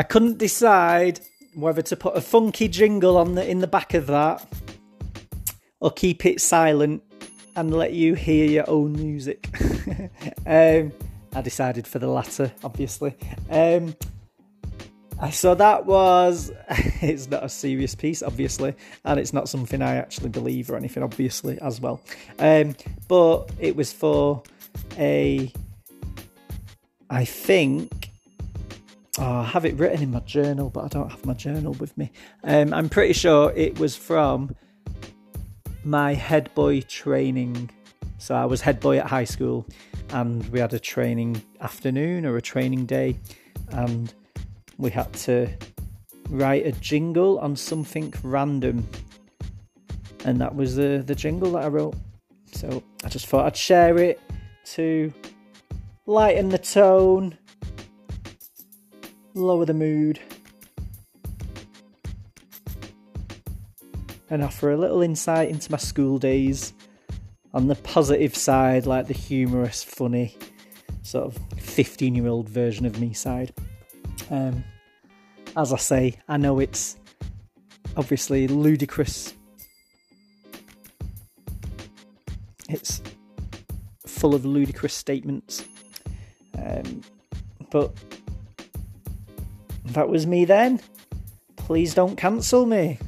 I couldn't decide whether to put a funky jingle on the in the back of that or keep it silent and let you hear your own music. um, I decided for the latter, obviously. Um, so that was. It's not a serious piece, obviously, and it's not something I actually believe or anything, obviously, as well. Um, but it was for a. I think. Oh, I have it written in my journal, but I don't have my journal with me. Um, I'm pretty sure it was from my head boy training. So I was head boy at high school, and we had a training afternoon or a training day, and we had to write a jingle on something random, and that was the the jingle that I wrote. So I just thought I'd share it to lighten the tone, lower the mood, and offer a little insight into my school days on the positive side, like the humorous, funny, sort of 15 year old version of me side. Um, as I say, I know it's obviously ludicrous. It's full of ludicrous statements. Um, but that was me then. Please don't cancel me.